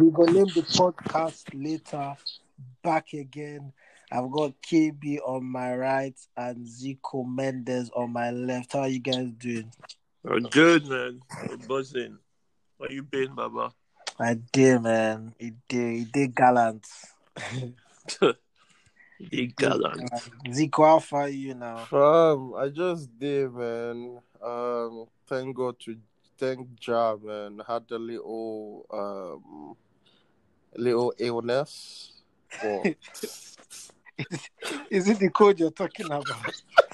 We're gonna name the podcast later. Back again. I've got KB on my right and Zico Mendes on my left. How are you guys doing? Oh, good man. I'm buzzing. Where you been, Baba? I did, man. He did. He did gallant. Big gallant. Zico, how far are you now? Um, I just did, man. Um, thank God to thank Jah, man. Had a little um, little illness. But Is it the code you're talking about?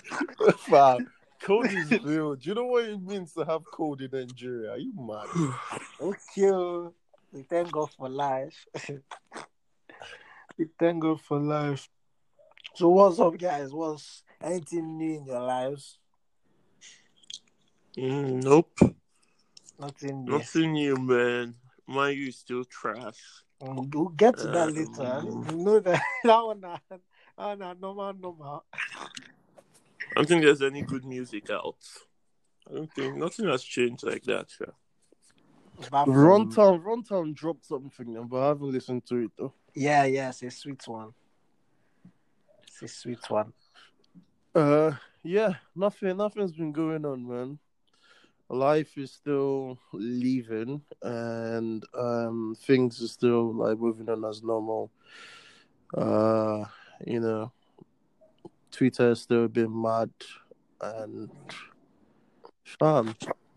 fam, cold is real. Do you know what it means to have cold in Nigeria? Are you mad? Okay. We thank God for life. we thank God for life. So what's up, guys? What's anything new in your lives? Mm, nope. Nothing new. Nothing new, man. My you still trash. Mm, We'll get to that Um, later. You know that that one, uh, that one, uh, normal, normal. I don't think there's any good music out. I don't think nothing has changed like that. Yeah. Apart Runtown, Runtown dropped something, but I haven't listened to it though. Yeah, yeah, it's a sweet one. It's a sweet one. Uh, yeah, nothing, nothing's been going on, man. Life is still leaving, and um, things are still like moving on as normal. Uh, you know, Twitter is still a bit mad, and fam,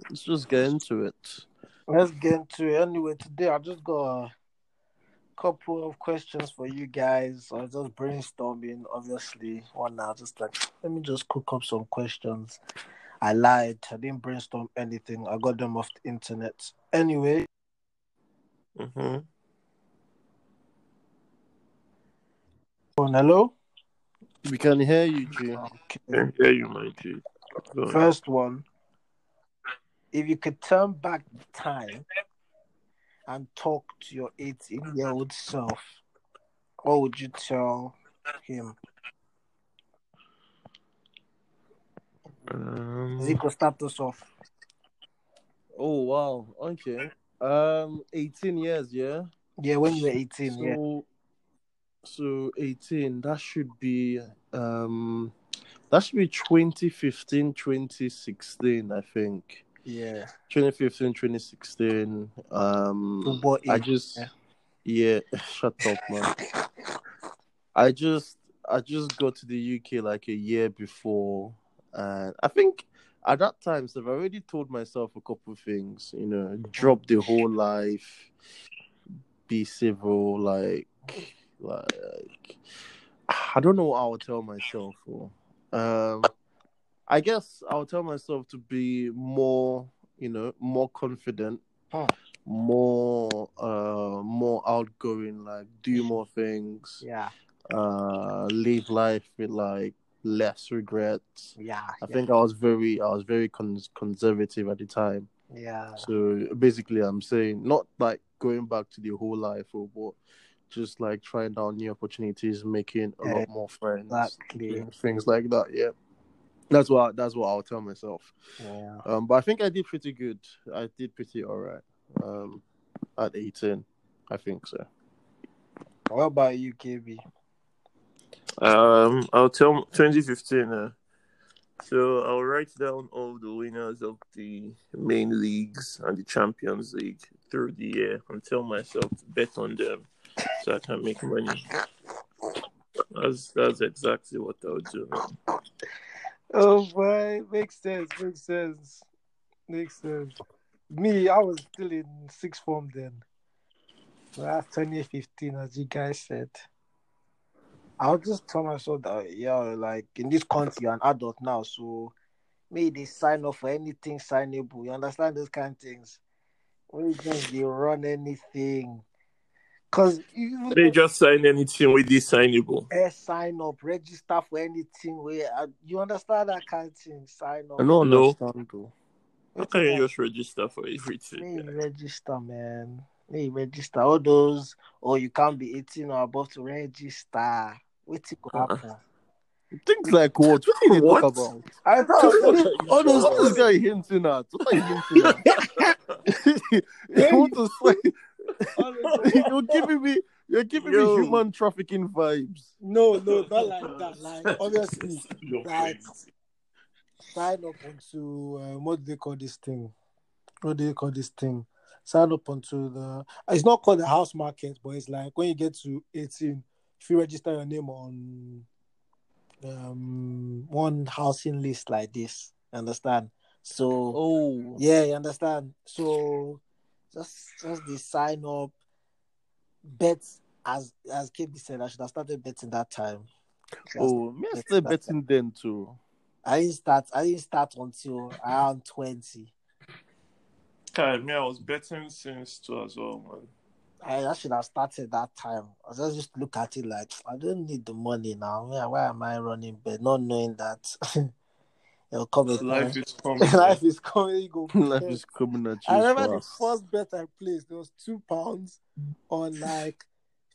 let's just get into it. Let's get into it. Anyway, today I just got a couple of questions for you guys. I was just brainstorming, obviously. One now, just like let me just cook up some questions. I lied. I didn't brainstorm anything. I got them off the internet. Anyway, Mm-hmm. oh, hello. We can hear you, G. Okay. Yeah, yeah, you might do. Go on. First one. If you could turn back time and talk to your 18 year old self, what would you tell him? Um, Zico, start us off. Oh wow, okay. Um, eighteen years, yeah. Yeah, when you were 18, yeah. So, so 18, that should be um that should be 2015, 2016, I think. Yeah. 2015, 2016. Um Football I just yeah. yeah, shut up, man. I just I just got to the UK like a year before and I think at that time so I've already told myself a couple of things, you know, drop the whole life, be civil, like like I don't know what I'll tell myself for. Um I guess I'll tell myself to be more, you know, more confident, Huh. more uh more outgoing, like do more things, Yeah. uh live life with like less regrets. Yeah. I think I was very I was very con- conservative at the time. Yeah. So basically, I'm saying not like going back to the whole life, or but just like trying out new opportunities, making a lot more friends, Exactly. things like that. Yeah, that's what that's what I'll tell myself. Yeah. Um, but I think I did pretty good. I did pretty alright. Um, at 18, I think so. What about you, KB? Um, I'll tell 2015. Uh, so I'll write down all the winners of the main leagues and the Champions League through the year and tell myself to bet on them so I can make money. That's that's exactly what I'll do. Oh boy, makes sense, makes sense, makes sense. Me, I was still in sixth form then. That's 2015, as you guys said. I'll just tell myself that, yeah, like in this country, you're an adult now, so maybe they sign up for anything signable. You understand those kind of things? When you just they run anything, because you They just sign anything with this signable. eh, sign up, register for anything. Where uh, you understand that kind of thing, sign up. I don't No. understand though. How can you just register for everything? May register, man. May register all those. Or you can't be 18 or above to register. Wait it Uh-uh. happen. Things like what? What are you What? talk about? I thought. Oh, those this guy hinting at. What are you hinting at? you want to say you're giving me you're giving Yo. me human trafficking vibes. No, no, not like that. Like obviously, You're like sign up onto uh, what do they call this thing? What do they call this thing? Sign up onto the. It's not called the house market, but it's like when you get to eighteen, if you register your name on um one housing list like this, understand? So Oh, yeah, you understand. So just just the sign up, bet as as KB said, I should have started betting that time. Oh, me I bet still betting then too. I didn't start. I didn't start until around twenty. God, me, I was betting since two as well, man. I, I should have started that time. I just just look at it like I don't need the money now. Why am I running bet, not knowing that it'll come a time. Life is coming. Life is coming. You go. Life is coming at you. I remember the first bet I placed. There was two pounds on like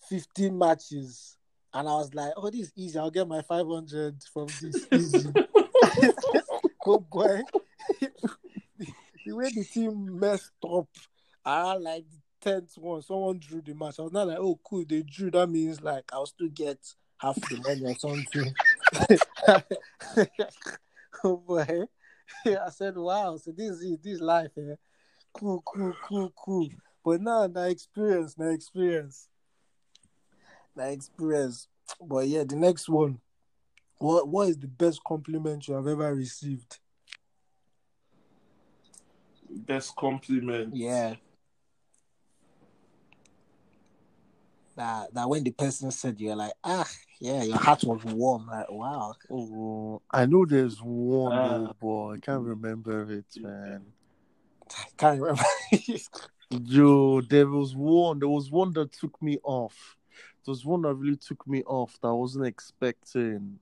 fifteen matches, and I was like, "Oh, this is easy. I'll get my five hundred from this easy." oh boy, the way the team messed up around like the tenth one, someone drew the match. I was not like, "Oh, cool, they drew." That means like I'll still get half the money or something. oh boy, I said, "Wow, so this is this life." Eh? cool, cool, cool, cool. But now, na experience, na experience, na experience. But yeah, the next one. What what is the best compliment you have ever received? Best compliment. Yeah. That that when the person said you're like, ah, yeah, your heart was warm. Like, wow. Oh, I know there's one Uh, but I can't remember it, man. I can't remember. Yo, there was one. There was one that took me off. There was one that really took me off that I wasn't expecting.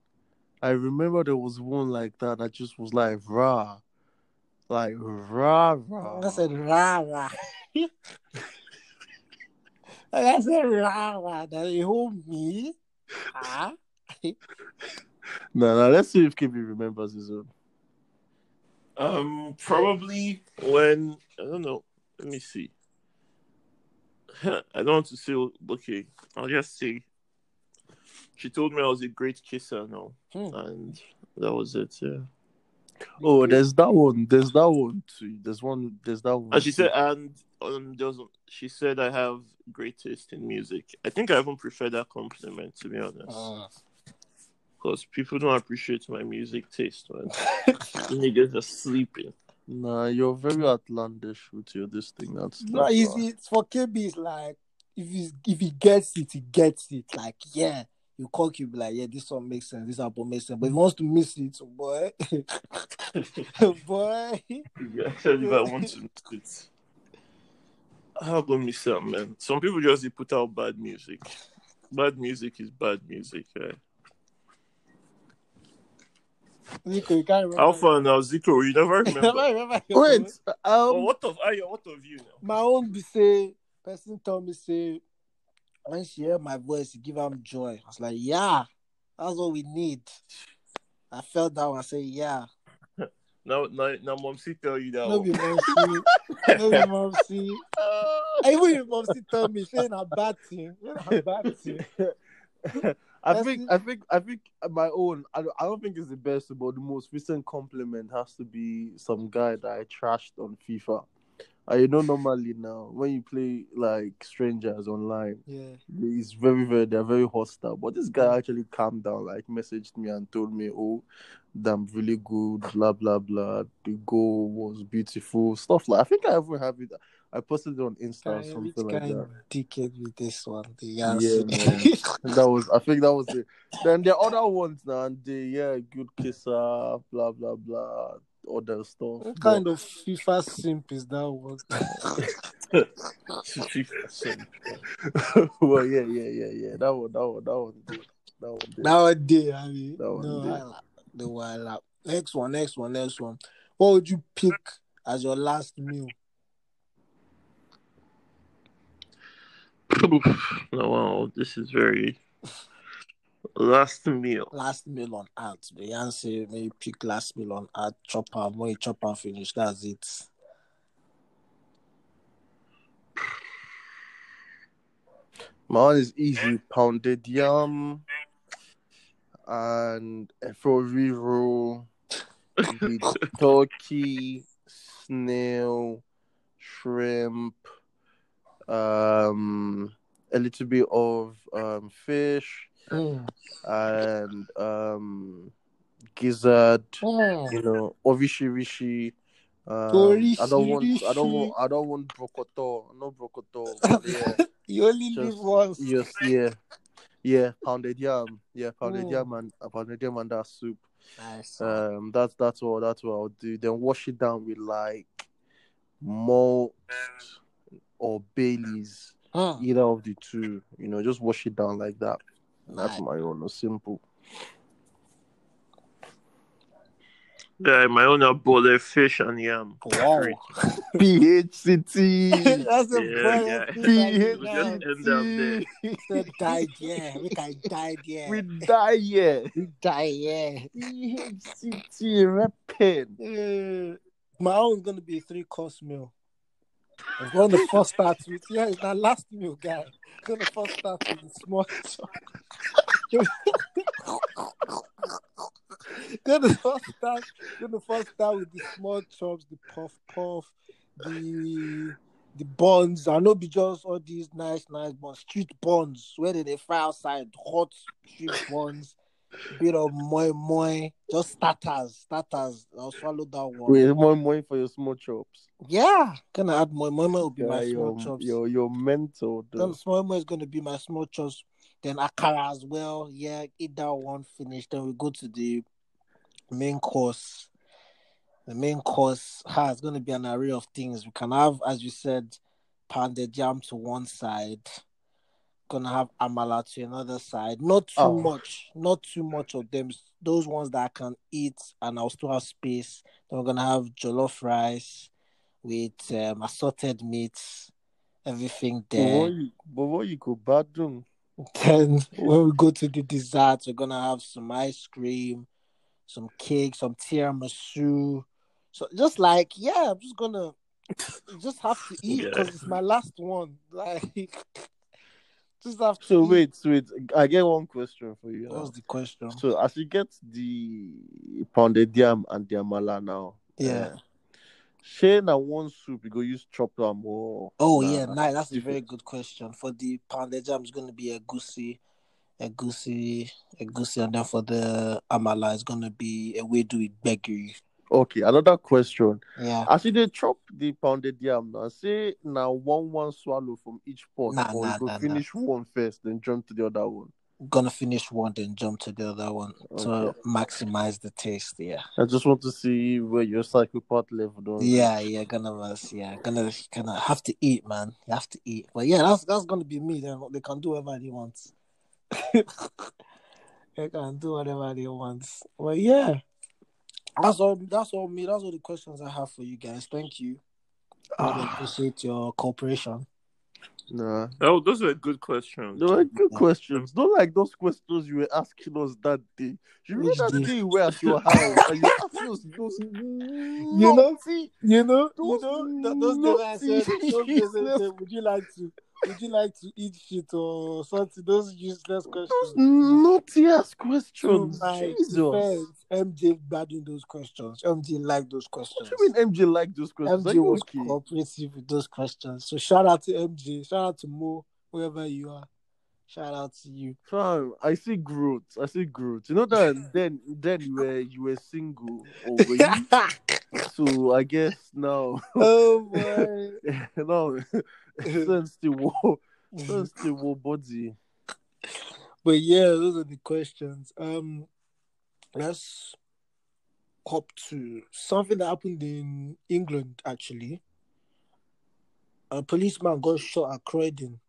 I remember there was one like that that just was like rah, like rah rah. I said rah rah. I a rah. That you hold me. Ah. No, no. Let's see if KB remembers his own. Um, probably when I don't know. Let me see. I don't want to say. Okay, I'll just say. She told me I was a great kisser now, Hmm. and that was it. Yeah. Oh, there's that one. There's that one too. There's one. There's that one. And she too. said, and um, there was, she said I have great taste in music. I think I even prefer that compliment to be honest, Ah. because people don't appreciate my music taste, man. Niggas are sleeping. Nah, you're very outlandish with your this thing. That's No, that's it's, why. it's for KB. It's like if he if he gets it, he gets it. Like yeah, you call KB like yeah, this one makes sense. This album makes sense. But if he wants to miss it, boy, boy, Yeah, actually, if I want to miss it. How go miss out, man? Some people just they put out bad music. Bad music is bad music. Eh? Zico, you can't remember. Alpha now, Zico, you never I remember. never remember your own. Wait, oh, um, what of Ayo? What of you now? My own be say person told me say when she hear my voice, it give am joy. I was like, yeah, that's what we need. I fell down. I say, yeah. No, no, now, mom, see tell you that. No one. be mom see. No be mom see. Even if mom see tell me, say na bad thing. Say na bad thing. I That's think, it. I think, I think my own. I don't, I don't think it's the best, but the most recent compliment has to be some guy that I trashed on FIFA. You know, normally now when you play like strangers online, Yeah. it's very, very, they're very hostile. But this guy actually calmed down, like messaged me and told me, "Oh, I'm really good, blah blah blah. The goal was beautiful, stuff like. I think I even have it. I posted it on Insta or Guy, something which like that. dickhead with this one? The Yeah, that was I think that was it. Then the other ones now, and the yeah, good kisser, blah blah blah, other stuff. what kind of FIFA simp is that one? But- well, yeah, yeah, yeah, yeah. That one, that one, that one, did. that one. Did. Nowadays, I mean, That one no, did. I like the wild out. Next one, next one, next one. What would you pick as your last meal? no, wow, this is very last meal. Last meal on art. Beyonce, maybe pick last meal on art. Chop am when you chop and finish. That's it. My one is easy. Pounded yam and efro with turkey, snail, shrimp, um, a little bit of um, fish, Mm. and um, gizzard. Mm. You know, ovishi rishi. Um, I don't want. I don't want. I don't want brocoto. No brocoto. but yeah. You only Just- live once. Yes, yeah, yeah, pounded yam, yeah, pounded Mm. yam and uh, pounded yam and that soup. Nice. Um, that's that's what that's what I'll do. Then wash it down with like malt or Bailey's, Mm. either of the two. You know, just wash it down like that. That's my own. Simple. Yeah, my own are boiled fish and yam. Wow. PHCT. That's a Yeah, brilliant yeah. PHCT. that you Just end up there. said died, yeah. We can died, yeah. We die here. We die, yeah. PHCT repping. Uh, my own's gonna be a three course meal. It's one of the first start with yeah, it's my last meal, guy. It's gonna first start with the small gonna first start gonna first start with the small chops, the puff puff, the the buns. I know be just all these nice, nice buns, street buns, where they, they fry outside, hot street buns, bit of moi moi, just starters, starters. I'll swallow that one. Wait, more money for your small chops. Yeah, gonna add moi moi. Moi will be Yeah, my small your, chops. your your mental. Then small moi is gonna be my small chops. Then akara as well. Yeah, eat that one, finish. Then we go to the main course. The main course has going to be an array of things. We can have, as you said, pounded yam to one side. Gonna have amala to another side. Not too Oh. much, not too much of them. Those ones that I can eat and I'll still have space. Then we're gonna have jollof rice with um, assorted meats, everything there. what you, but what you could bathroom? Then when we go to the dessert, we're gonna have some ice cream, some cake, some tiramisu. So just like yeah, I'm just gonna just have to eat because it's my last one. Like just have to. So wait, wait. I get one question for you. What now. was the question? So as you get the pounded yam and the amala now, Yeah. uh, share na one soup you go use chop am or. Oh nah, yeah, nice. That's a very good question. For the pounded yam, it's gonna be egusi, a goosey, egusi, and then for the amala, it's gonna be a way do it beggy. Okay, another question. Yeah. As you dey chop the pounded yam now, say now one one swallow from each pot, Nah, or nah, you go nah, nah. finish one first, then jump to the other one. gonna finish one then jump to the other one to maximize the taste yeah I just want to see where your psychopath level does. yeah yeah gonna was yeah gonna gonna have to eat man you have to eat but yeah that's that's gonna be me then they can do whatever they want they can do whatever they want But yeah that's all that's all me that's all the questions i have for you guys thank you i really Ah, appreciate your cooperation nah. Oh, those were good questions. They were good Yeah. questions. Don't like those questions you were asking us that day. You remember that day? day you were at your house and you were asking us those You know, naughty- You know, Those you know, th- those days I said, those days I said, would you like to, would you like to eat shit or something? Those useless those questions. naughty ass To questions. my Jesus. defense, MJ batting those questions. MJ liked those What questions. do you mean MJ like those questions? MJ was okay? cooperative with those questions. So shout out to MJ. Shout out to Mo, wherever you are. Shout out to you. Fam, I see growth. I see growth. You know that then then you were you were single or were you? So I guess now oh boy. now sense the war sense the war body. But yeah, those are the questions. Um, let's hop to something that happened in England. Actually, a policeman got shot at Croydon.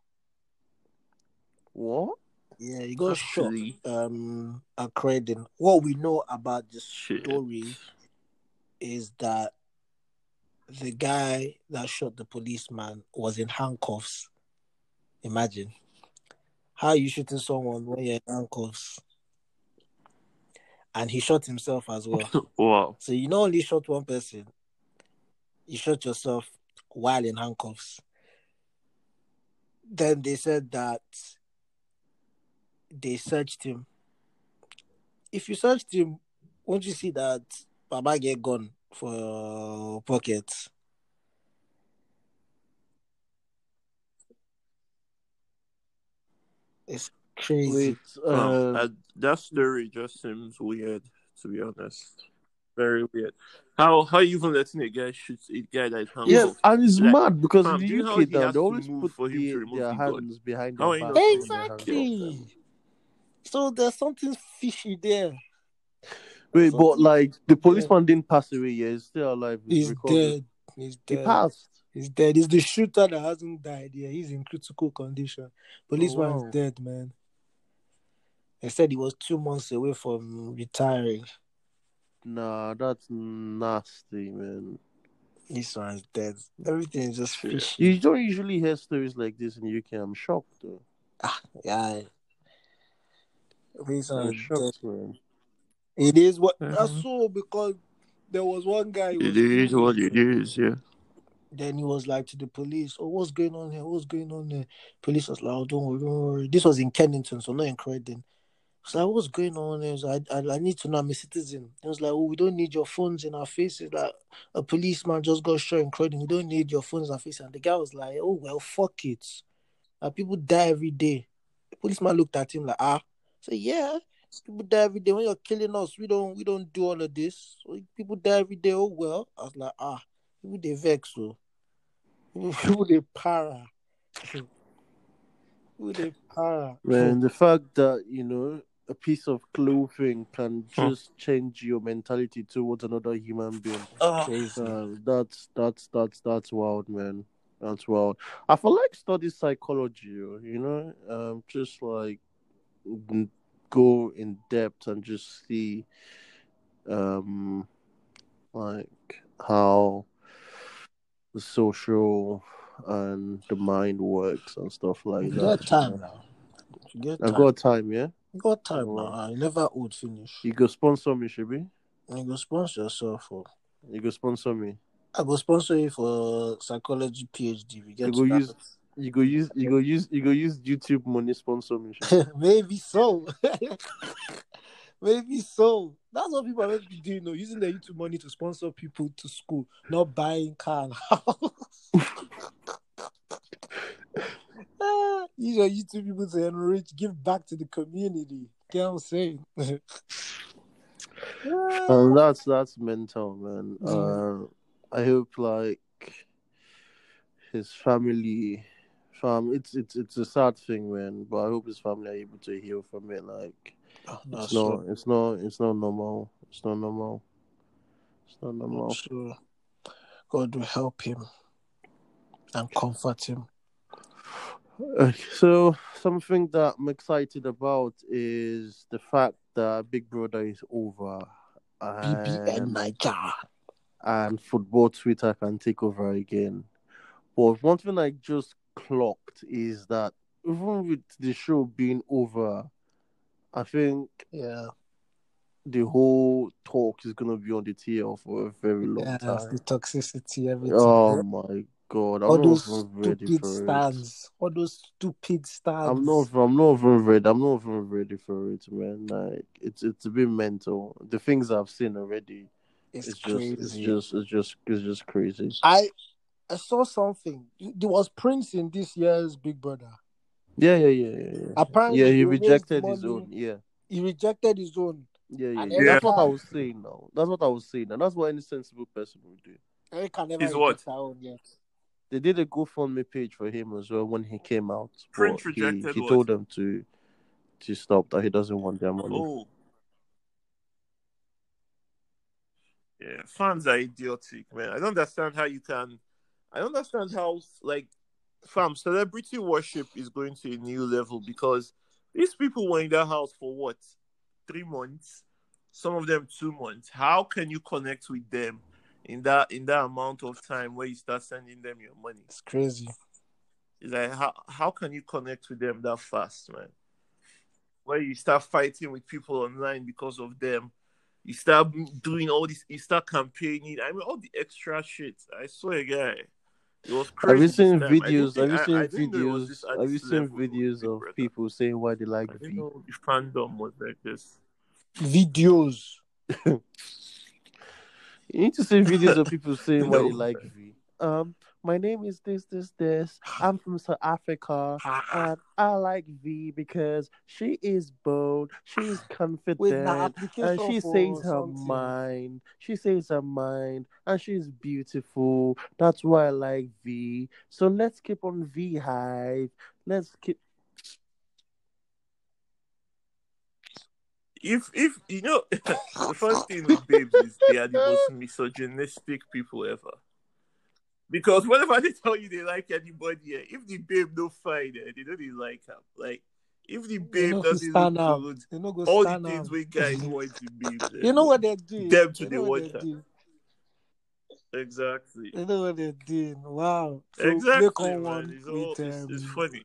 What? Yeah, he got shot um at Croydon. What we know about this Shit. story is that the guy that shot the policeman was in handcuffs. Imagine how you shooting someone when you're in handcuffs, and he shot himself as well. wow. So you not only shot one person, you shot yourself while in handcuffs. then they said that they searched him. If you searched him, won't you see that Baba get gone for pockets? It's crazy. Wait, Um, uh, uh, that story just seems weird, to be honest. Very weird. How how you even letting a guy shoot a guy that is yeah, handcuffed? and it's Like, mad because fam, in the you know UK he now has they to always move put for him to the, remove their the gun? hands behind How their he back. knows- when they're handcuffed. Exactly. So there's something fishy there. Wait, but like the policeman didn't pass away. Yeah, he's still alive. He's recovered. dead. He's He dead. passed. He's dead. He's the shooter that hasn't died. Yeah, he's in critical condition. Policeman wow. is dead, man. They said he was two months away from retiring. Nah, that's nasty, man. This one's dead. Everything is just fishy. You don't usually hear stories like this in the UK. I'm shocked, though. Ah, Yeah. This I'm one's dead. man. It is what Mhm. that's so because there was one guy. who was It is what it doing is, yeah. Then he was like to the police, "Oh, what's going on here? What's going on there?" Police was like, "Oh, don't worry, don't worry." This was in Kennington, so not in Croydon. It's like, "What's going on?" He was like, I, I, I need to know I'm a citizen." It was like, "Oh, we don't need your phones in our faces." Like a policeman just got shot in Croydon. We don't need your phones in our faces. And the guy was like, "Oh well, fuck it." Like people die every day. The policeman looked at him like, "Ah." Say, "Yeah." People die every day. When you're killing us, we don't we don't do all of this. People die every day. Oh well. I was like, ah, people they vex so. People they para. People they para. Man, the fact that you know a piece of clothing can Huh. just change your mentality towards another human being. Oh, Uh, that's that's that's that's wild, man. That's wild. I feel like study psychology, you know, um, just like n- go in depth and just see, um, like how the social and the mind works and stuff like you that. get time now. You get I've time. got time, yeah. You got time Oh. now. I never old finish. You go sponsor me, Shibi. You go sponsor yourself for. You go sponsor me. I go sponsor you for psychology PhD. We get You go that. You go use you go use you go use YouTube money sponsor me. Maybe so. Maybe so. That's what people are meant to be doing, though, using their YouTube money to sponsor people to school, not buying car and house. Ah, Use your YouTube people to enrich, give back to the community. Get what I'm saying? Ah, And that's that's mental, man. Mm. Uh, I hope like his family, fam. It's it's it's a sad thing, man. But I hope his family are able to heal from it. Like Oh, not it's not, sure. it's not, it's not normal. It's not normal. It's not normal. Not sure. God will help him and comfort him. So something that I'm excited about is the fact that Big Brother is over. BBN And, Niger. and football Twitter can take over again. But one thing I just clocked is that even with the show being over, I think Yeah. the whole talk is gonna be on the TL for a very long Yeah, time. the toxicity, everything. Oh my god, I'm all those stupid stands. All those stupid stands. I'm not. I'm not even ready. I'm not even ready for it, man. Like it's it's a bit mental. The things I've seen already. It's, It's, just. It's just. It's just. It's just crazy. I I saw something. There was Prince in this year's Big Brother. Yeah, yeah, yeah, yeah. Yeah, Apparently, yeah he they raised rejected his own. Yeah, He rejected his own. yeah, yeah. Yeah. every That's what I was saying now. That's what I was saying, and that's what any sensible person would do. Erica never Is what? own yet. They did a GoFundMe page for him as well when he came out. Prince but he, rejected he what? told them to to stop that he doesn't want their money. Oh. Yeah, fans are idiotic, man. I don't understand how you can. I don't understand how, like, fam, celebrity worship is going to a new level because these people were in that house for what? Three months? Some of them two months. How can you connect with them in that in that amount of time where you start sending them your money? It's crazy. It's like how how can you connect with them that fast, man? Where you start fighting with people online because of them, you start doing all this, you start campaigning. I mean, all the extra shit. I swear, guy, It was Have you seen time. I didn't videos? think- Have you seen I didn't know it was videos? this Have you seen videos of Brother. people saying why they like I didn't Vee? know the fandom was like this. Videos. You need to see videos of people saying why they like Vee. Um, my name is this, this, this. I'm from South Africa, and I like Vee because she is bold, she's confident, Wait, now application and she says her mind. She says her mind, and she's beautiful. That's why I like Vee. So let's keep on Vee Hive. Let's keep. If if you know the first thing with babes is they are the most misogynistic people ever. Because whenever they tell you they like anybody, eh, if the babe no fine, eh, they know they like her. Like if the They babe doesn't stand out. include They no go all the things we guys want to be, You know what they're doing? Them to They the water. exactly. You know what they're doing. Wow. So exactly, man. It's, all, with it's, it's um, funny.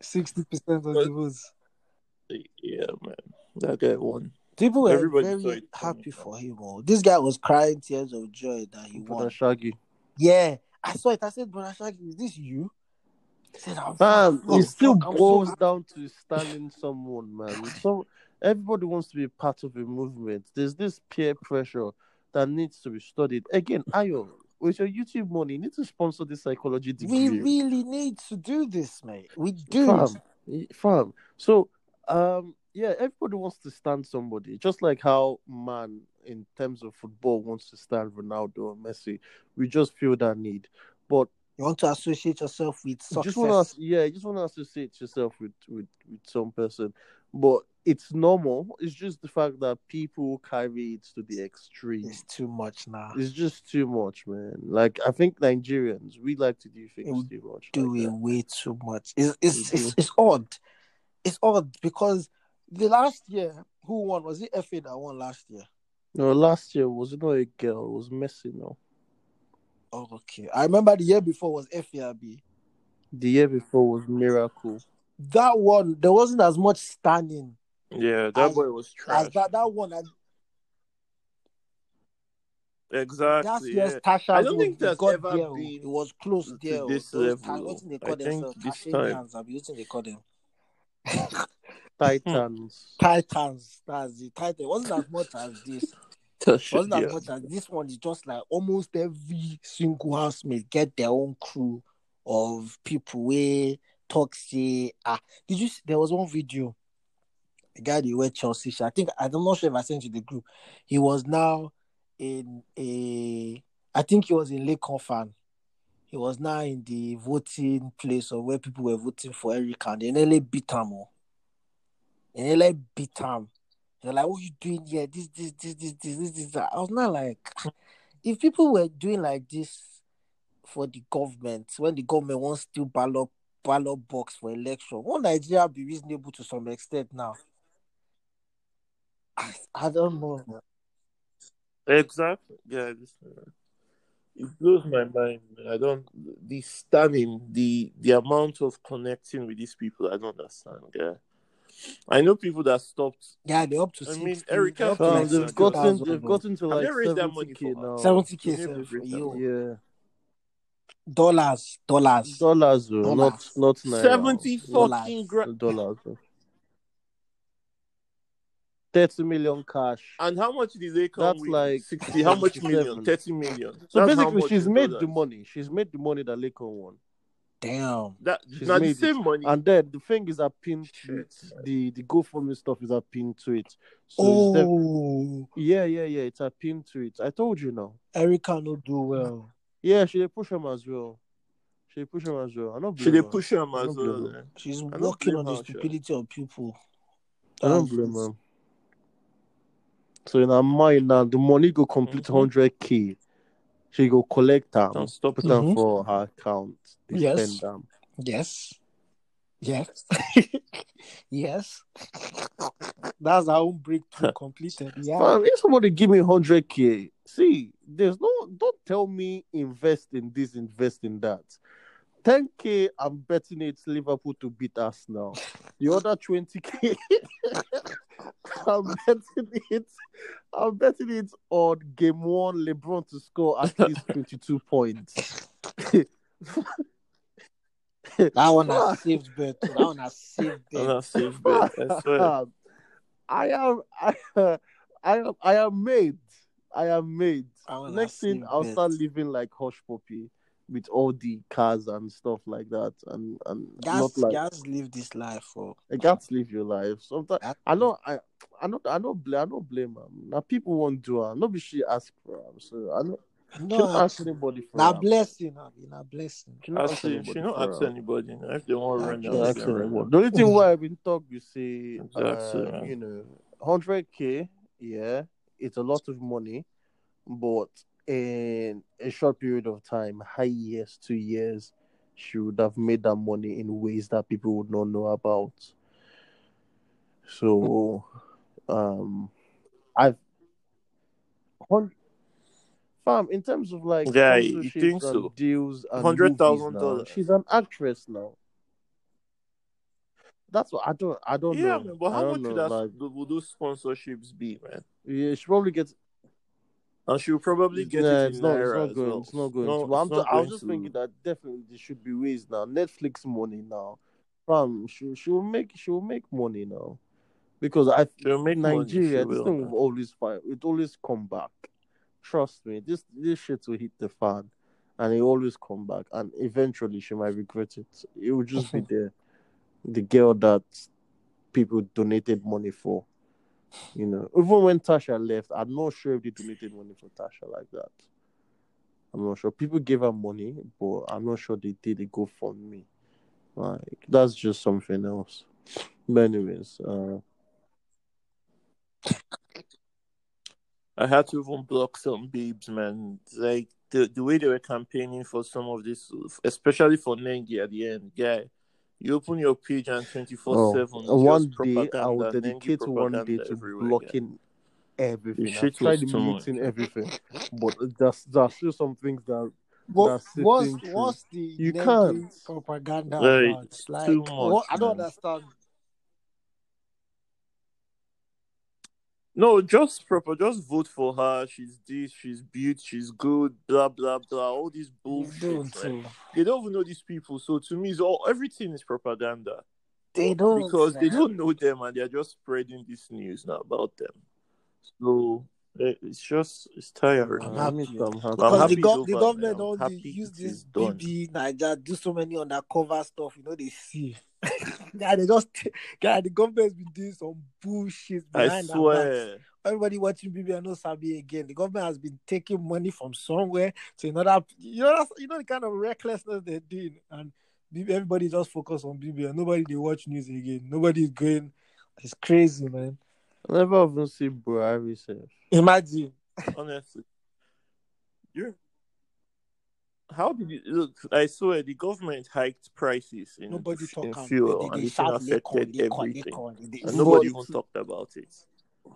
sixty percent of But- the votes. Yeah, man. That guy won. People were Everybody very happy for him. Oh. This guy was crying tears of joy that he Brother won. Shaggy. Yeah, I saw it. I said, "Brother Shaggy, is this you?" He said, "I'm Man, fuck, it still fuck, I'm so boils down to standing someone, man. So everybody wants to be part of a movement. There's this peer pressure that needs to be studied. Again, Ayo, with your YouTube money, you need to sponsor this psychology degree. We really need to do this, mate. We do. Fam, fam. So, um, yeah, everybody wants to stand somebody, just like how man, in terms of football, wants to stand Ronaldo and Messi. We just feel that need, but You want to associate yourself with success. just want to, yeah, you just want to associate yourself with, with with some person, but it's normal. It's just the fact that people carry it to the extreme. It's too much now. It's just too much, man. Like I think Nigerians, we like to do things We too much. do like it that. way too much. It's it's, it's it's odd. It's odd because the last year, who won? Was it FA that won last year? No, last year was not a girl? It was Mercy. No, Oh, okay. I remember the year before was FAB. the year before was Miracle. That one, there wasn't as much standing Yeah, that As- boy was trash. as that that one. And Exactly. last yeah. year's Tacha, I don't think there's got ever there. been It was close to there. this Those level. Ta- what's they I call think themselves? this Tashanians, I mean, what's they call them? Titans. Titans. That's the Titan. Wasn't as much as this. Wasn't yeah. as much as this one. Is just like almost every single housemate get their own crew of people. Where talk say ah. Did you? See, there was one video. A guy they wear Chelsea. shirt. I think I'm not sure if I sent you the group. He was now in a. I think he was in Lake fan. He was now in the voting place of where people were voting for Eric and they nearly beat him. Oh. They like beat him. They're like, what you doing here? This, this, this, this, this, this, this. that." I was not like, if people were doing like this for the government, when the government wants to ballot ballot box for election, won't Nigeria be reasonable to some extent now? I, I don't know. Exactly. Yeah. Uh, it blows my mind. I don't. The stunning the the amount of connecting with these people, I don't understand. Yeah. I know people that stopped. Yeah, they're up to I 60. mean, Eric they're up to Fam, Fam, like they've they've 60,000 gotten they've gotten to like they raised that seventy k now. 70 k They for you. Yeah, Dollars, dollars. dollars, though, not Dollars. not naira. Seventy fucking grand. dollars. though. Thirty million cash. And how much did they come That's with? like sixty. How much million? Thirty million. So That's basically, she's made dollars. the money. She's made the money that Laycon won. Damn. That She's now the made it. money. And then the thing is, I pinned to it. Shit, man. The the GoFundMe stuff is a pin to it. So it's def- Oh, yeah, yeah, yeah. It's a pin to it. I told you now. Erica no do well. Yeah, she dey push him as well. She dey push him as well. I don't Should blame they push him as don't well? her. eh? She's working on the her, stupidity of people. I don't blame her. So in her mind now, the money go complete Mhm. hundred k. She go collect them, Don't stop put it. them mm-hmm. for her account. Yes. spend them. Yes. Yes. yes. That's our own breakthrough completed. Yeah. Fam, if somebody give me hundred k, see, there's no. Don't tell me invest in this, invest in that. 10k, I'm betting it's Liverpool to beat us now. The other 20k, I'm betting it. I'm betting it on game one. LeBron to score at least 22 points. That one has saved bet. That one has saved bet. not safe bet. I swear. I am. I, I am. I am made. I am made. That Next thing, I'll bet. start living like Hushpuppi with all the cars and stuff like that, and and Guys, not like guys live this life for. I can't live your life. Sometimes That- I know I I know I know blame I don't blame am. Now people won't do am. Nobody she ask for am. So I know she No, don't ask anybody for na am. blessing, abi, na blessing. She don't ask Actually, anybody she don't ask am. anybody. Now. If they want to run Yeah, down, She ask anybody. The only thing why I've been talk you see, Exactly, uh, you know, hundred K, yeah, it's a lot of money, but in a short period of time, high years, two years, she would have made that money in ways that people would not know about. So um I've hun- fam in terms of like Yeah, you think so? deals $100,000 She's an actress now. That's what I don't I don't Yeah, know. man. But how much know. would, that, like, would those sponsorships be, man? yeah, she probably gets And she'll probably get Nah, it it's in not. Naira It's not as going. well. It's not going. No, to, but I'm not I was just to- thinking that definitely there should be ways now. Netflix money now, fam. She she will make she will make money now, because I She'll make money, Nigeria she this will, thing man. will always find it always come back. Trust me, this this shit will hit the fan, and it always come back, and eventually she might regret it. It will just be the the girl that people donated money for. You know, even when Tacha left, I'm not sure if they donated money for Tacha like that. I'm not sure. People gave her money, but I'm not sure they did a GoFundMe. Like that's just something else. But anyways, uh, I had to even block some babes, man. Like the the way they were campaigning for some of this, especially for Nengi at the end, guy. You open your page and twenty four oh, seven. oh, one day I will dedicate one day to blocking everything. The I've shit tried was muting everything, but there's there's still some things that What, what's what's the You can't. propaganda Like, Like, too much, what, I don't understand. No, just proper. Just vote for her. She's this. She's beaut. She's good. Blah blah blah. All these bullshit. don't, man. They don't even know these people. So to me, it's all everything is propaganda They don't because they don't know them and they're just spreading this news now about them. So it's just it's tiring. I'm happy. me I'm happy. I'm Because the, gov- it's the government man. I'm only use this is done. BBNaija, do so many undercover stuff, you know, they see. yeah, they just, guy, the government's been doing some bullshit I behind our backs. swear. Everybody watching BB and no Sabi again. The government has been taking money from somewhere to another. You know, that's, you know the kind of recklessness they're doing, and BB, everybody just focus on BB and nobody they watch news again. Nobody's going. It's crazy, man. I never even see Buhari self. Imagine. Honestly, you. How did you look? I swear the government hiked prices in, Nobody in fuel, They, and it even shout Laycon, affected Laycon, everything, Laycon. They- and nobody even talked about it.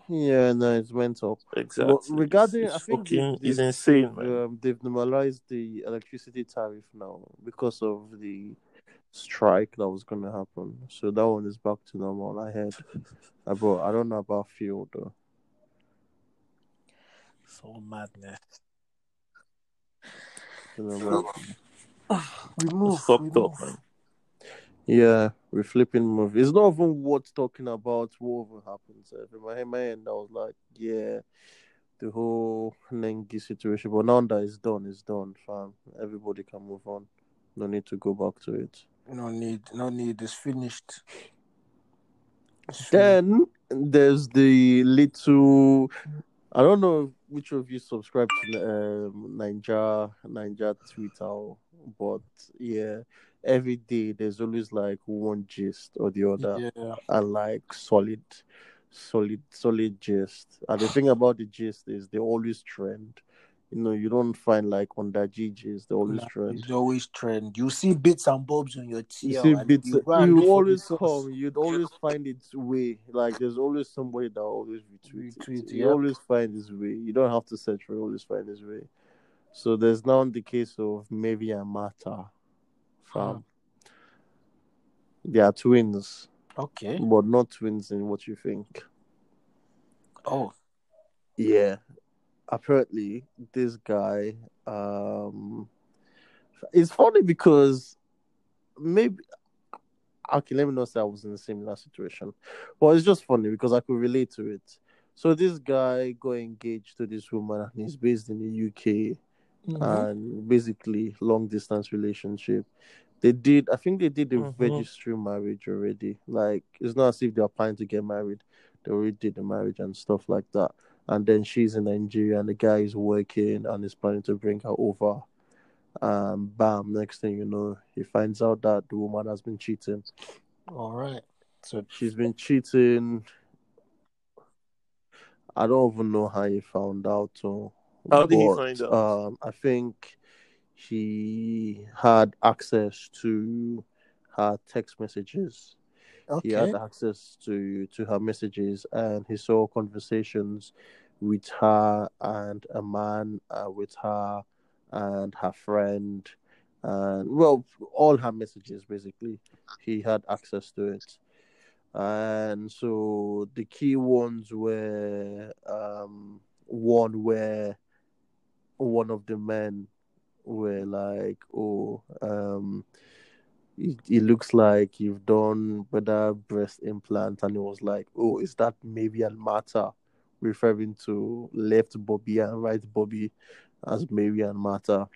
Yeah, no, it's went up. Exactly. But regarding, it's, I think fucking, they've, it's they've, insane, um, they've normalized the electricity tariff now because of the strike that was going to happen. So that one is back to normal. I heard, Uh, but I don't know about fuel though. So madness. You know, We It's move. we fucked up, man. yeah, we're flipping move. It's not even worth talking about what even happens. In my, in my end, I was like, yeah, the whole Nengi situation. But now that it's done, it's done, fam. Everybody can move on. No need to go back to it. No need. No need. It's finished. It's finished. Then there's the little. I don't know which of you subscribe to um, Ninja Ninja Twitter, but yeah, every day there's always like one gist or the other, Yeah. and like solid, solid, solid gist. And the thing about the gist is they always trend. You know, you don't find like on that GGs, they always trend. It's always trend. You see bits and bobs on your You see bits. you, You always come. You'd always find its way. Like there's always somebody that always retweet Retweet. You yeah. always find his way. You don't have to search for. You always find his way. So there's now the case of Maybe and Mata. Fam. Hmm. They are twins, Okay. but not twins in what you think. Oh, Yeah, apparently this guy. Um, it's funny because maybe okay. Let me not say I was in a similar situation, but it's just funny because I could relate to it. So this guy got engaged to this woman, and he's based in the UK, mhm. and basically long distance relationship. They did, I think they did a Mhm. registry marriage already. Like it's not as if they're planning to get married; they already did the marriage and stuff like that. And then she's in Nigeria, and the guy is working and is planning to bring her over. And bam, next thing you know, he finds out that the woman has been cheating. all right. So She's been cheating. I don't even know how he found out. So, How did he find out? Um, I think he had access to her text messages. Okay. He had access to to her messages, and he saw conversations with her and a man, uh, with her and her friend, and well, all her messages basically. He had access to it and so the key ones were um one where one of the men were like oh um it, looks like you've done whether breast implant and it was like oh is that maybe a Martha referring to left bobby and right bobby as Mary and Martha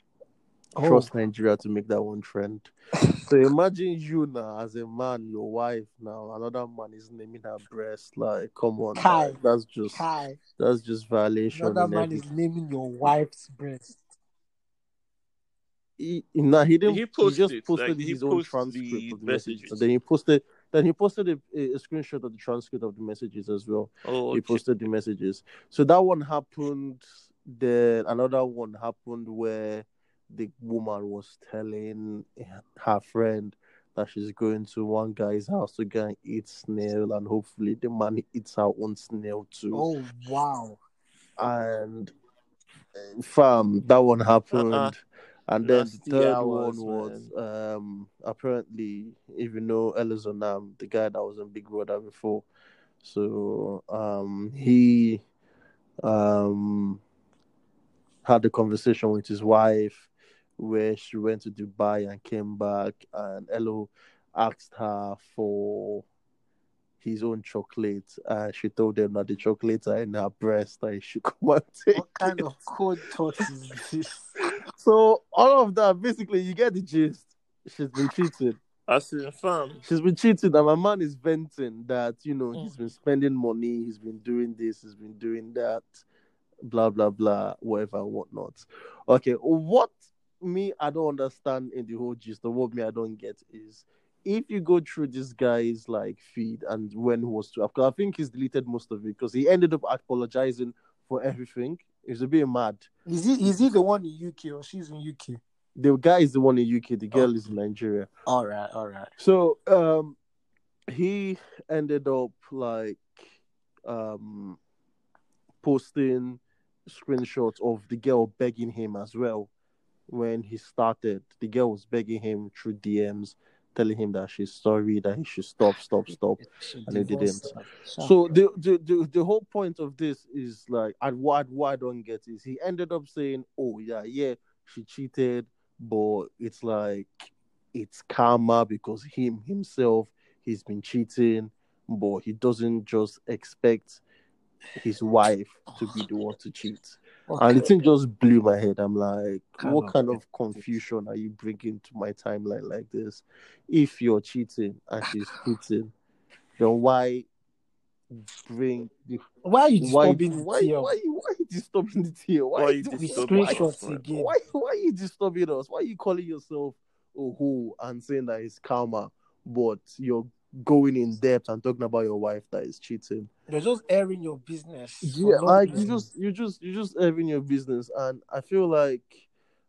Oh, trust Nigeria to make that one trend. So imagine you now as a man, your wife now, another man is naming her breast. Like, come on, Kai, like, that's just Kai. that's just violation. Another man every- is naming your wife's breast. He, nah, he didn't. he He, just posted Like, did he his own transcript the of the messages. messages? And then he posted. Then he posted a, a, a screenshot of the transcript of the messages as well. Oh, He okay. posted the messages. So that one happened. Then another one happened where the woman was telling her friend that she's going to one guy's house to go and eat snail, and hopefully the man eats her own snail too. Oh wow. And uh, fam, that one happened. Uh-uh. And then the third hours, one was um apparently if you know Elozonam, the guy that was in Big Brother before. So um he um had a conversation with his wife where she went to Dubai and came back and Elo asked her for his own chocolate and she told them that the chocolates are in her breast and he should come and take What kind it. of cold thought is this? So all of that, basically, you get the gist. She's been cheated. As in, fam. She's been cheated, and my man is venting that you know he's mm. been spending money, he's been doing this, he's been doing that, blah blah blah, whatever whatnot. Okay, what me I don't understand in the whole gist, or what me I don't get is if you go through this guy's like feed and when he was to, because I think he's deleted most of it because he ended up apologizing for everything. It's a bit mad. Is he is he the one in UK or she's in UK? The guy is the one in UK, the girl Oh. is in Nigeria. All right, all right. So um he ended up like um posting screenshots of the girl begging him as well when he started. The girl was begging him through DMs, telling him that she's sorry, that he should stop, stop, stop. And he didn't. So the, the the the whole point of this is like, and what what I don't get is he ended up saying, "Oh yeah, yeah, she cheated, but it's like it's karma because him himself he's been cheating, but he doesn't just expect his wife to be the one to cheat." And the thing just blew my head. I'm like, Kind what of kind of confusion are you bringing to my timeline like this? If you're cheating and she's cheating, then why bring the Why are you why disturbing the why TL? why you why you disturbing the tear? Why, Why you you doing- disturbing why, screenshots again. why why are you disturbing us? Why are you calling yourself a who and saying that it's karma, but you're going in depth and talking about your wife that is cheating? You're just airing your business. Yeah, like you just you just you just airing your business, and I feel like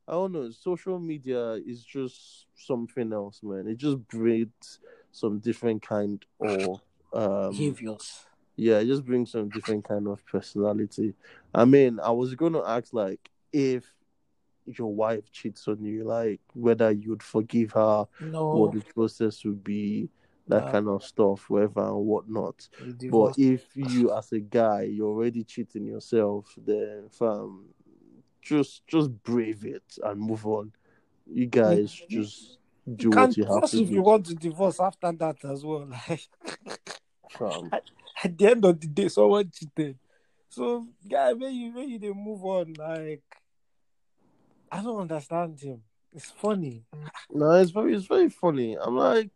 I don't know. Social media is just something else, man. It just breeds some different kind of um behaviors. yeah, it just brings some different kind of personality. I mean, I was gonna ask like if your wife cheats on you, like whether you'd forgive her, No, what the process would be, that Yeah. kind of stuff, whatever and whatnot. But if you as a guy you're already cheating yourself, then fam, just just brave it and move on. You guys just do you what can't you have to if you want to divorce after that as well. Like Fam. at the end of the day, someone cheated. So guy, when you when you they move on, like I don't understand him. It's funny. No, it's very it's very funny. I'm like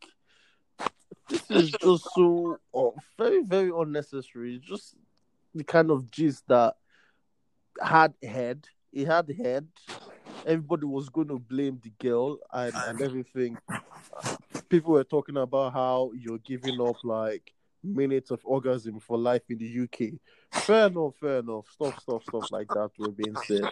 this is just so uh, very, very unnecessary. Just the kind of gist that had head. He had head. Everybody was going to blame the girl and, and everything. People were talking about how you're giving up like minutes of orgasm for life in the UK. Fair enough, fair enough. Stuff, stuff, stuff like that were being said.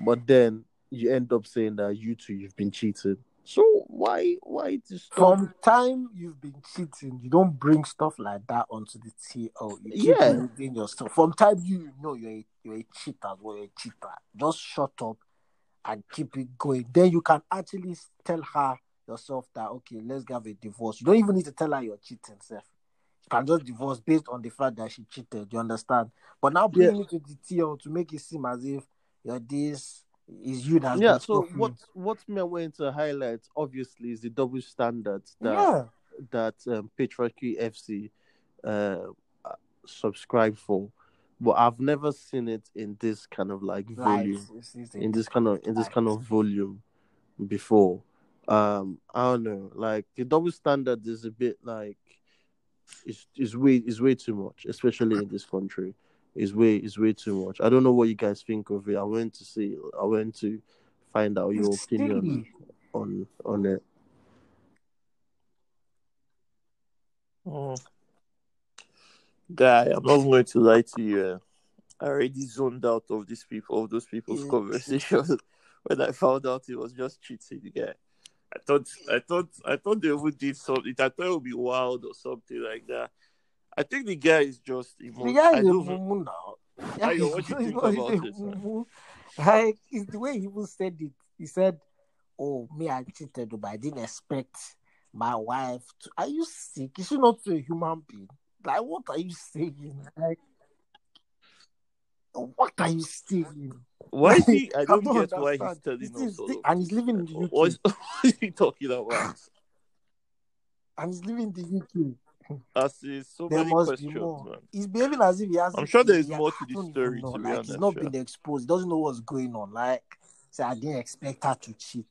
But then you end up saying that you two you've been cheated. So why why to stop? From time you've been cheating, you don't bring stuff like that onto the TL. You keep Yeah. yourself. From time you know you're a, you're a cheater well, you're a cheater. Just shut up and keep it going. Then you can actually tell her yourself that okay, let's have a divorce. You don't even need to tell her you're cheating, Seth. You can just divorce based on the fact that she cheated. You understand? But now bringing it to the TL to make it seem as if you're this is you that's yeah. So suffering. what what me I want to highlight obviously is the double standards that yeah. that um, Patriarchy FC uh, subscribe for, but I've never seen it in this kind of like volume. it's- it's in this kind of in this kind of volume before. Um, I don't know. Like the double standard is a bit like it's is way is way too much, especially in this country. Is way is way too much. I don't know what you guys think of it. I went to see. I went to find out your It's opinion silly. on on it. Mm. Guy, I'm not going to lie to you. eh. I already zoned out of these people, of those people's Yeah. conversations when I found out it was just cheating. Guy, I thought, I thought, I thought they would did something. I thought it would be wild or something like that. I think the guy is just The emo- guy is a mumu now. Ayo, what do you think about it. Like, it's the way he even said it. He said, Oh, me, I cheated, but I didn't expect my wife to. Are you sick? Is she not a human being? Like, what are you saying? Like, what are you saying? Why is he? I don't, don't get why he's telling This us all the- and he's living in the UK. What, what is he talking about? And he's living in the UK. As is so There many must be questions, more. man. He's behaving as if he hasn't. I'm sure there is more to the story, know. to be Like, honest, he's not yeah. been exposed. He doesn't know what's going on. Like, say, I didn't expect her to cheat.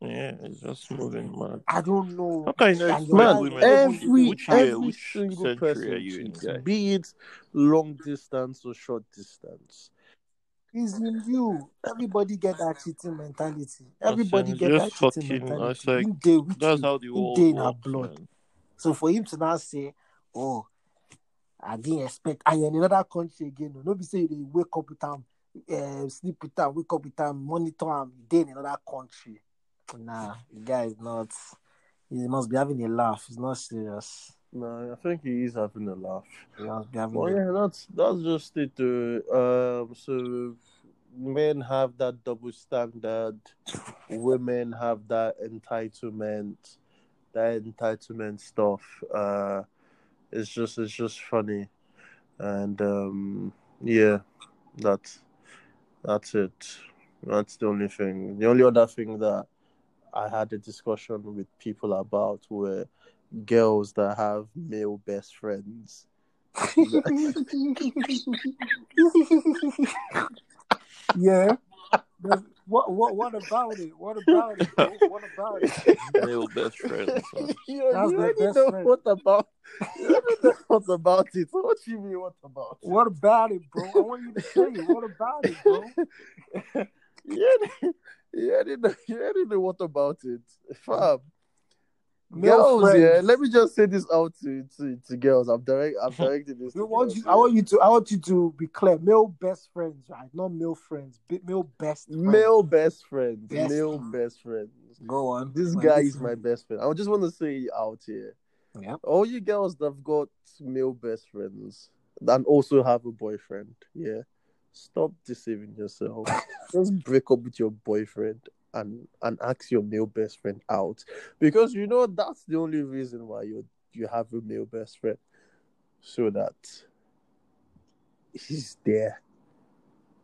Yeah, it's just moving mad. I don't know. How can you not And expect your Man, wife women? don't even every which do year, every which single century person are you in, cheats, be it long distance or short distance. It's in you. Everybody get that cheating mentality. Everybody get that cheating mentality. like, day with That's you. how the world in works, blood. man. So for him to now say, "Oh, I didn't expect," you're in another country again, no, be say they wake up with them, uh, sleep with them, wake up with them, monitor them, day in another country. Nah, the guy is not. He must be having a laugh. He's not serious. No, I think he is having a laugh. He must be having. Well, yeah, that's that's just it. Uh, um, so men have that double standard, women have that entitlement, that entitlement stuff. Uh, it's just it's just funny, and um, yeah, that's that's it. That's the only thing. The only other thing that I had a discussion with people about were girls that have male best friends. yeah. There's- What what what about it? What about it? Bro? What about it? Male best friends. man. you That's you already best know friend. what about you know what about it. What you mean what about it? What about it, bro? I want you to say it. What about it, bro? You already, you already know you already know what about it. Fam. Male girls, yeah. Let me just say this out to, to, to girls. I'm direct I'm directing this want girls, you, yeah. I want you to I want you to be clear. Male best friends, right? Not male friends. Male best friends. Male best friends. Yes. Male best friends. Go on. This guy is my best friend. I just want to say out here. Yep. All you girls that've got male best friends and also have a boyfriend, yeah. Stop deceiving yourself. just break up with your boyfriend and and ask your male best friend out because you know that's the only reason why you you have a male best friend so that he's there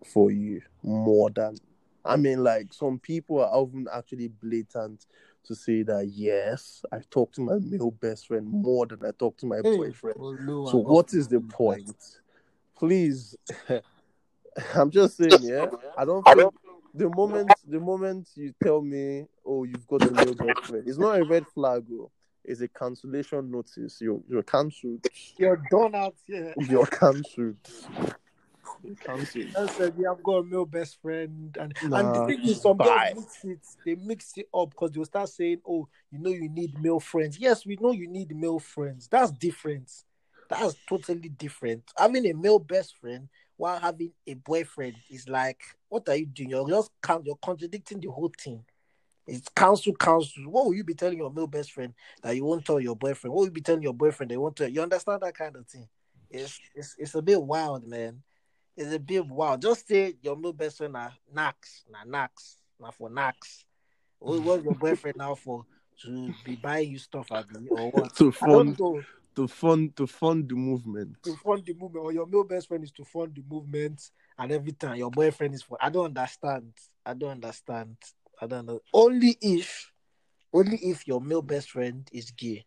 for you more than I mean like some people are often actually blatant to say that yes, I talk to my male best friend more than I talk to my Hey, boyfriend. well, no, So I'm what the point? Please, I'm just saying, yeah. I don't think the moment the moment you tell me, oh, you've got a male best friend, it's not a red flag, oh. It's a cancellation notice. You're you're cancelled. You're done out here. You're cancelled. You're cancelled. I said, yeah, I've got a male best friend, and and Nah, the thing is, some bye. mix it. They mix it up because they'll start saying, "Oh, you know, you need male friends." Yes, we know you need male friends. That's different. That's totally different. Having a male best friend while having a boyfriend is like, what are you doing? You're just you're contradicting the whole thing. It's counsel, counsel. What will you be telling your male best friend that you won't tell your boyfriend? What will you be telling your boyfriend they won't tell? You understand that kind of thing? It's it's it's a bit wild, man. It's a bit wild. Just say your male best friend are Nax, na Nax, na for Nax. What what's your boyfriend now for? To be buying you stuff, or what? To fund to fund to fund the movement. To fund the movement, or your male best friend is to fund the movement, and every time your boyfriend is for. I don't understand. I don't understand. I don't know. Only if, only if your male best friend is gay.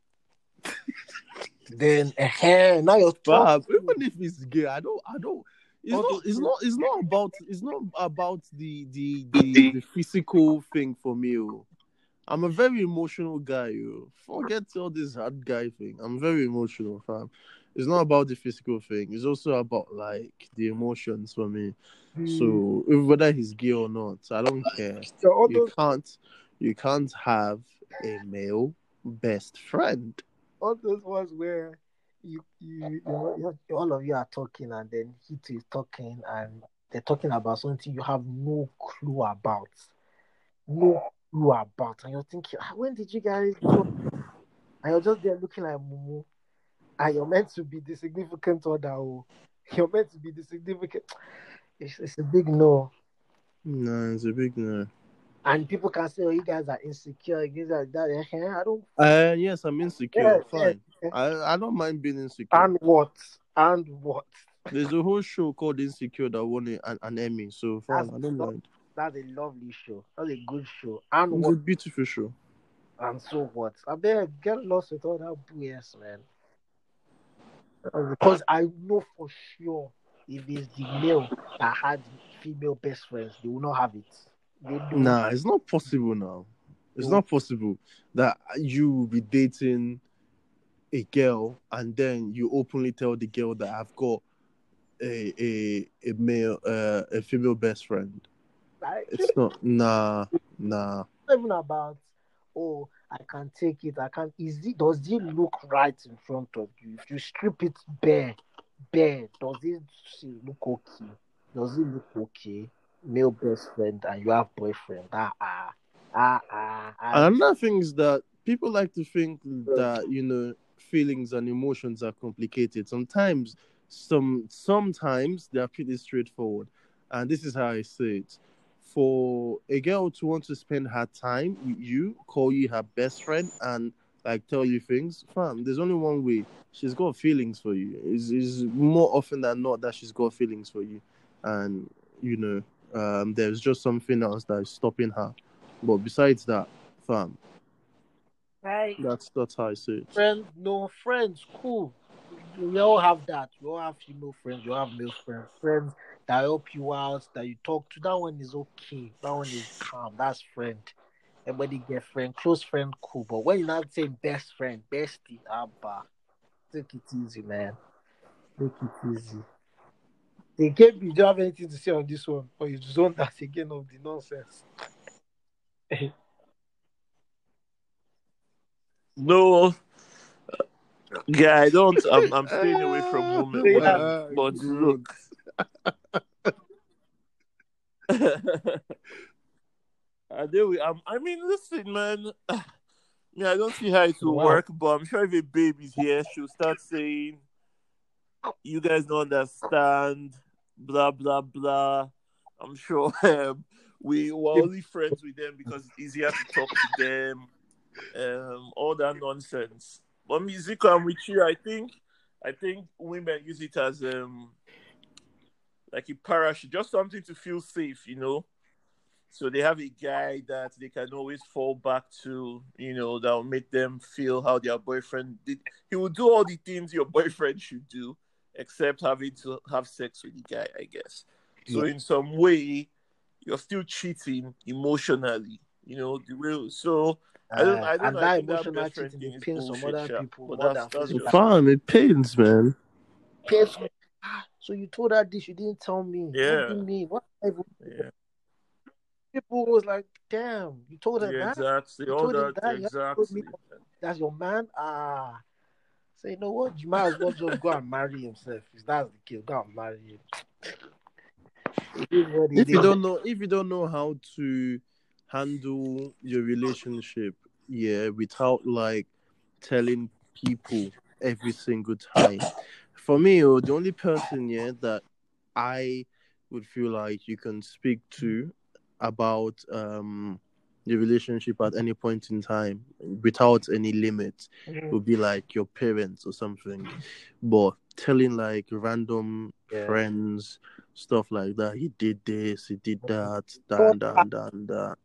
then, uh, now you're talking. even if it's gay, I don't I don't it's not it's not it's not about it's not about the the the, the physical thing for me. oh. I'm a very emotional guy, you forget all this hard guy thing. I'm very emotional, fam. It's not about the physical thing, it's also about like the emotions for me. So whether he's gay or not, I don't care. So You those can't you can't have a male best friend. all those ones where you you, you, you all of you are talking and then he too is talking and they're talking about something you have no clue about, no clue about, and you're thinking, ah, when did you guys go? And you're just there looking like Mumu, and you're meant to be the significant other. Oh. You're meant to be the significant. It's, it's a big no. No, it's a big no. And people can say, oh, you guys are insecure, you guys are that. Eh, I don't. Uh, yes, I'm insecure. Yeah, Fine. yeah. I, I don't mind being insecure. And what? And what? There's a whole show called Insecure that won an, an Emmy, so fine. I don't mind. That's a lovely show. That's a good show. And It's what? a beautiful show. And so what? I better get lost with all that BS, man. Uh, Because I know for sure if it's the male that had female best friends, they will not have it. Nah, it's not possible now. It's No. not possible that you will be dating a girl and then you openly tell the girl that I've got a a a male uh, a female best friend. Like, It's not. Nah, nah. not even about oh I can take it, I can is it does it look right in front of you? If you strip it bare, bare, does it look okay? Does it look okay? Male best friend and you have boyfriend. Ah ah ah ah, ah. Another thing is that people like to think that you know feelings and emotions are complicated. Sometimes, some sometimes they are pretty straightforward, and this is how I say it. For a girl to want to spend her time with you, call you her best friend, and like tell you things, fam, there's only one way. She's got feelings for you. Is is more often than not that she's got feelings for you, and you know, um, there's just something else that is stopping her. But besides that, fam, Like, that's that's how I say it. friends, no friends, cool. We all have that. We all have female friends. You all have male friends. Friends that help you out, that you talk to. That one is okay. That one is calm. That's friend. Everybody get friend, close friend, cool. But when you're not say best friend, bestie, abba, take it easy, man. Take it easy. They gave you. Do you have anything to say on this one, or you zone that again of the nonsense? No, yeah, I don't. I'm, I'm staying away from women. Women, uh, but look, I do. I'm, I mean, listen, man. Yeah, I don't see how it will Wow. work, but I'm sure if a baby's here, she'll start saying, "You guys don't understand." Blah blah blah. I'm sure um, we were only friends with them because it's easier to talk to them, um, all that nonsense. But music, I'm with you. I think, I think women use it as um, like a parachute, just something to feel safe, you know. So they have a guy that they can always fall back to, you know, that will make them feel how their boyfriend did. He will do all the things your boyfriend should do, except having to have sex with the guy, I guess. So Yeah. in some way, you're still cheating emotionally, you know, the real. So I don't, I Uh, don't and know. that I think that emotional best friend cheating thing will is pain some bullshit, other people But more that's than that's physical. just Fam, it pains, man. Pains me. So you told her this, you didn't tell me. Yeah. What do mean? What I yeah, people was like, damn, you told her yeah, that? exactly. You All told him that, that? You told me exactly. that's your man? Ah. Say, you know what? You might as well just go and marry himself. If that's the case, go and marry him. It is what it If you don't know, if you don't know how to handle your relationship, yeah, without like telling people every single time. For me, the only person, yeah, that I would feel like you can speak to about um the relationship at any point in time without any limit Mhm. would be like your parents or something. But telling like random Yeah. friends stuff like that, he did this, he did that, that, and that, that, that.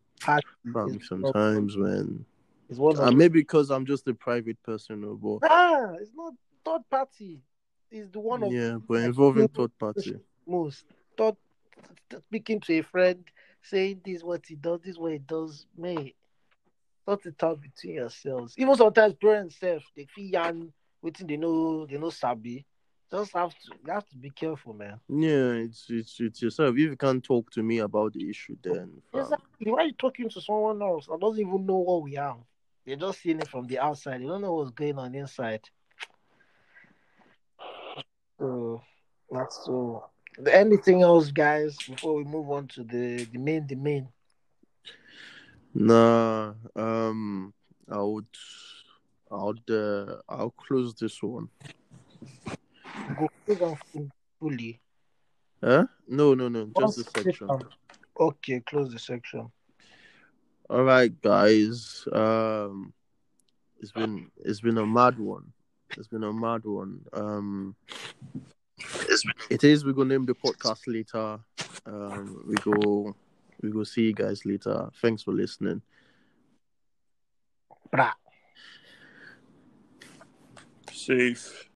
Fam, sometimes, man. It's Uh, maybe because I'm just a private person, but Ah, it's not third party. It's the one of yeah, but involving third party. most. Third, speaking to a friend, saying this what he does, this what he does, mate. Sort it out between yourselves. Even sometimes parents self they feel young, waiting they know they know sabi. Just have to you have to be careful, man. Yeah, it's it's it's yourself. If you can't talk to me about the issue, then fam, Exactly. Why are you talking to someone else that doesn't even know what we have? They're just seeing it from the outside. They don't know what's going on inside. So that's so. Anything else, guys? Before we move on to the the main, the main. nah. Um, I would, I would, uh, I'll close this one. Go close on full- fully. Huh? No, no, no, just the section. Okay, close the section. All right, guys. Um, it's been it's been a mad one. It's been a mad one. Um, it is. We're gonna name the podcast later. Um, we go. We go see you guys later. Thanks for listening. Brah. Safe.